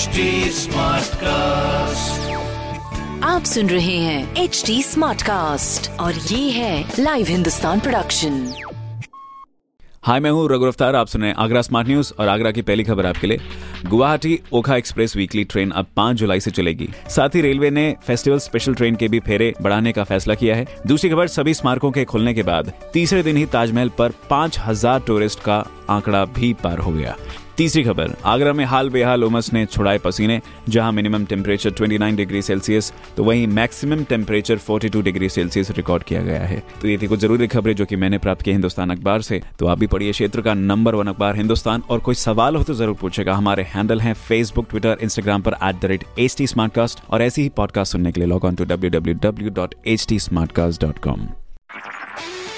HD Smartcast. आप सुन रहे हैं एच डी स्मार्ट कास्ट और ये है लाइव हिंदुस्तान प्रोडक्शन हाय मैं हूँ रघु अफ्तार आप सुन रहे हैं आगरा स्मार्ट न्यूज़ और आगरा की पहली खबर आपके लिए। Guwahati Okha express weekly train अब 5 जुलाई से चलेगी। साथ ही रेलवे ने फेस्टिवल स्पेशल ट्रेन के भी फेरे बढ़ाने का फैसला किया है। दूसरी खबर सभी स्मारकों के खुलने के बाद तीसरे दिन ही ताजमहल पर 5000 टूरिस्ट का आंकड़ा भी पार हो गया। तीसरी खबर, आगरा में हाल बेहाल उमस ने छुड़ाए पसीने, जहाँ मिनिमम टेम्परेचर 29 डिग्री सेल्सियस तो वहीं maximum temperature 42 degree Celsius record किया गया है। तो ये थी कुछ ज़रूरी खबरें जो कि मैंने प्राप्त की हिंदुस्तान अखबार से। तो आप भी पढ़िए क्षेत्र का नंबर वन अखबार हिंदुस्तान, और कोई सवाल हो तो ज़रूर पूछेगा। हमारे हैंडल है फेसबुक ट्विटर इंस्टाग्राम पर at the rate H T और ऐसे ही पॉडकास्ट सुनने के लिए log on to W W W dot H T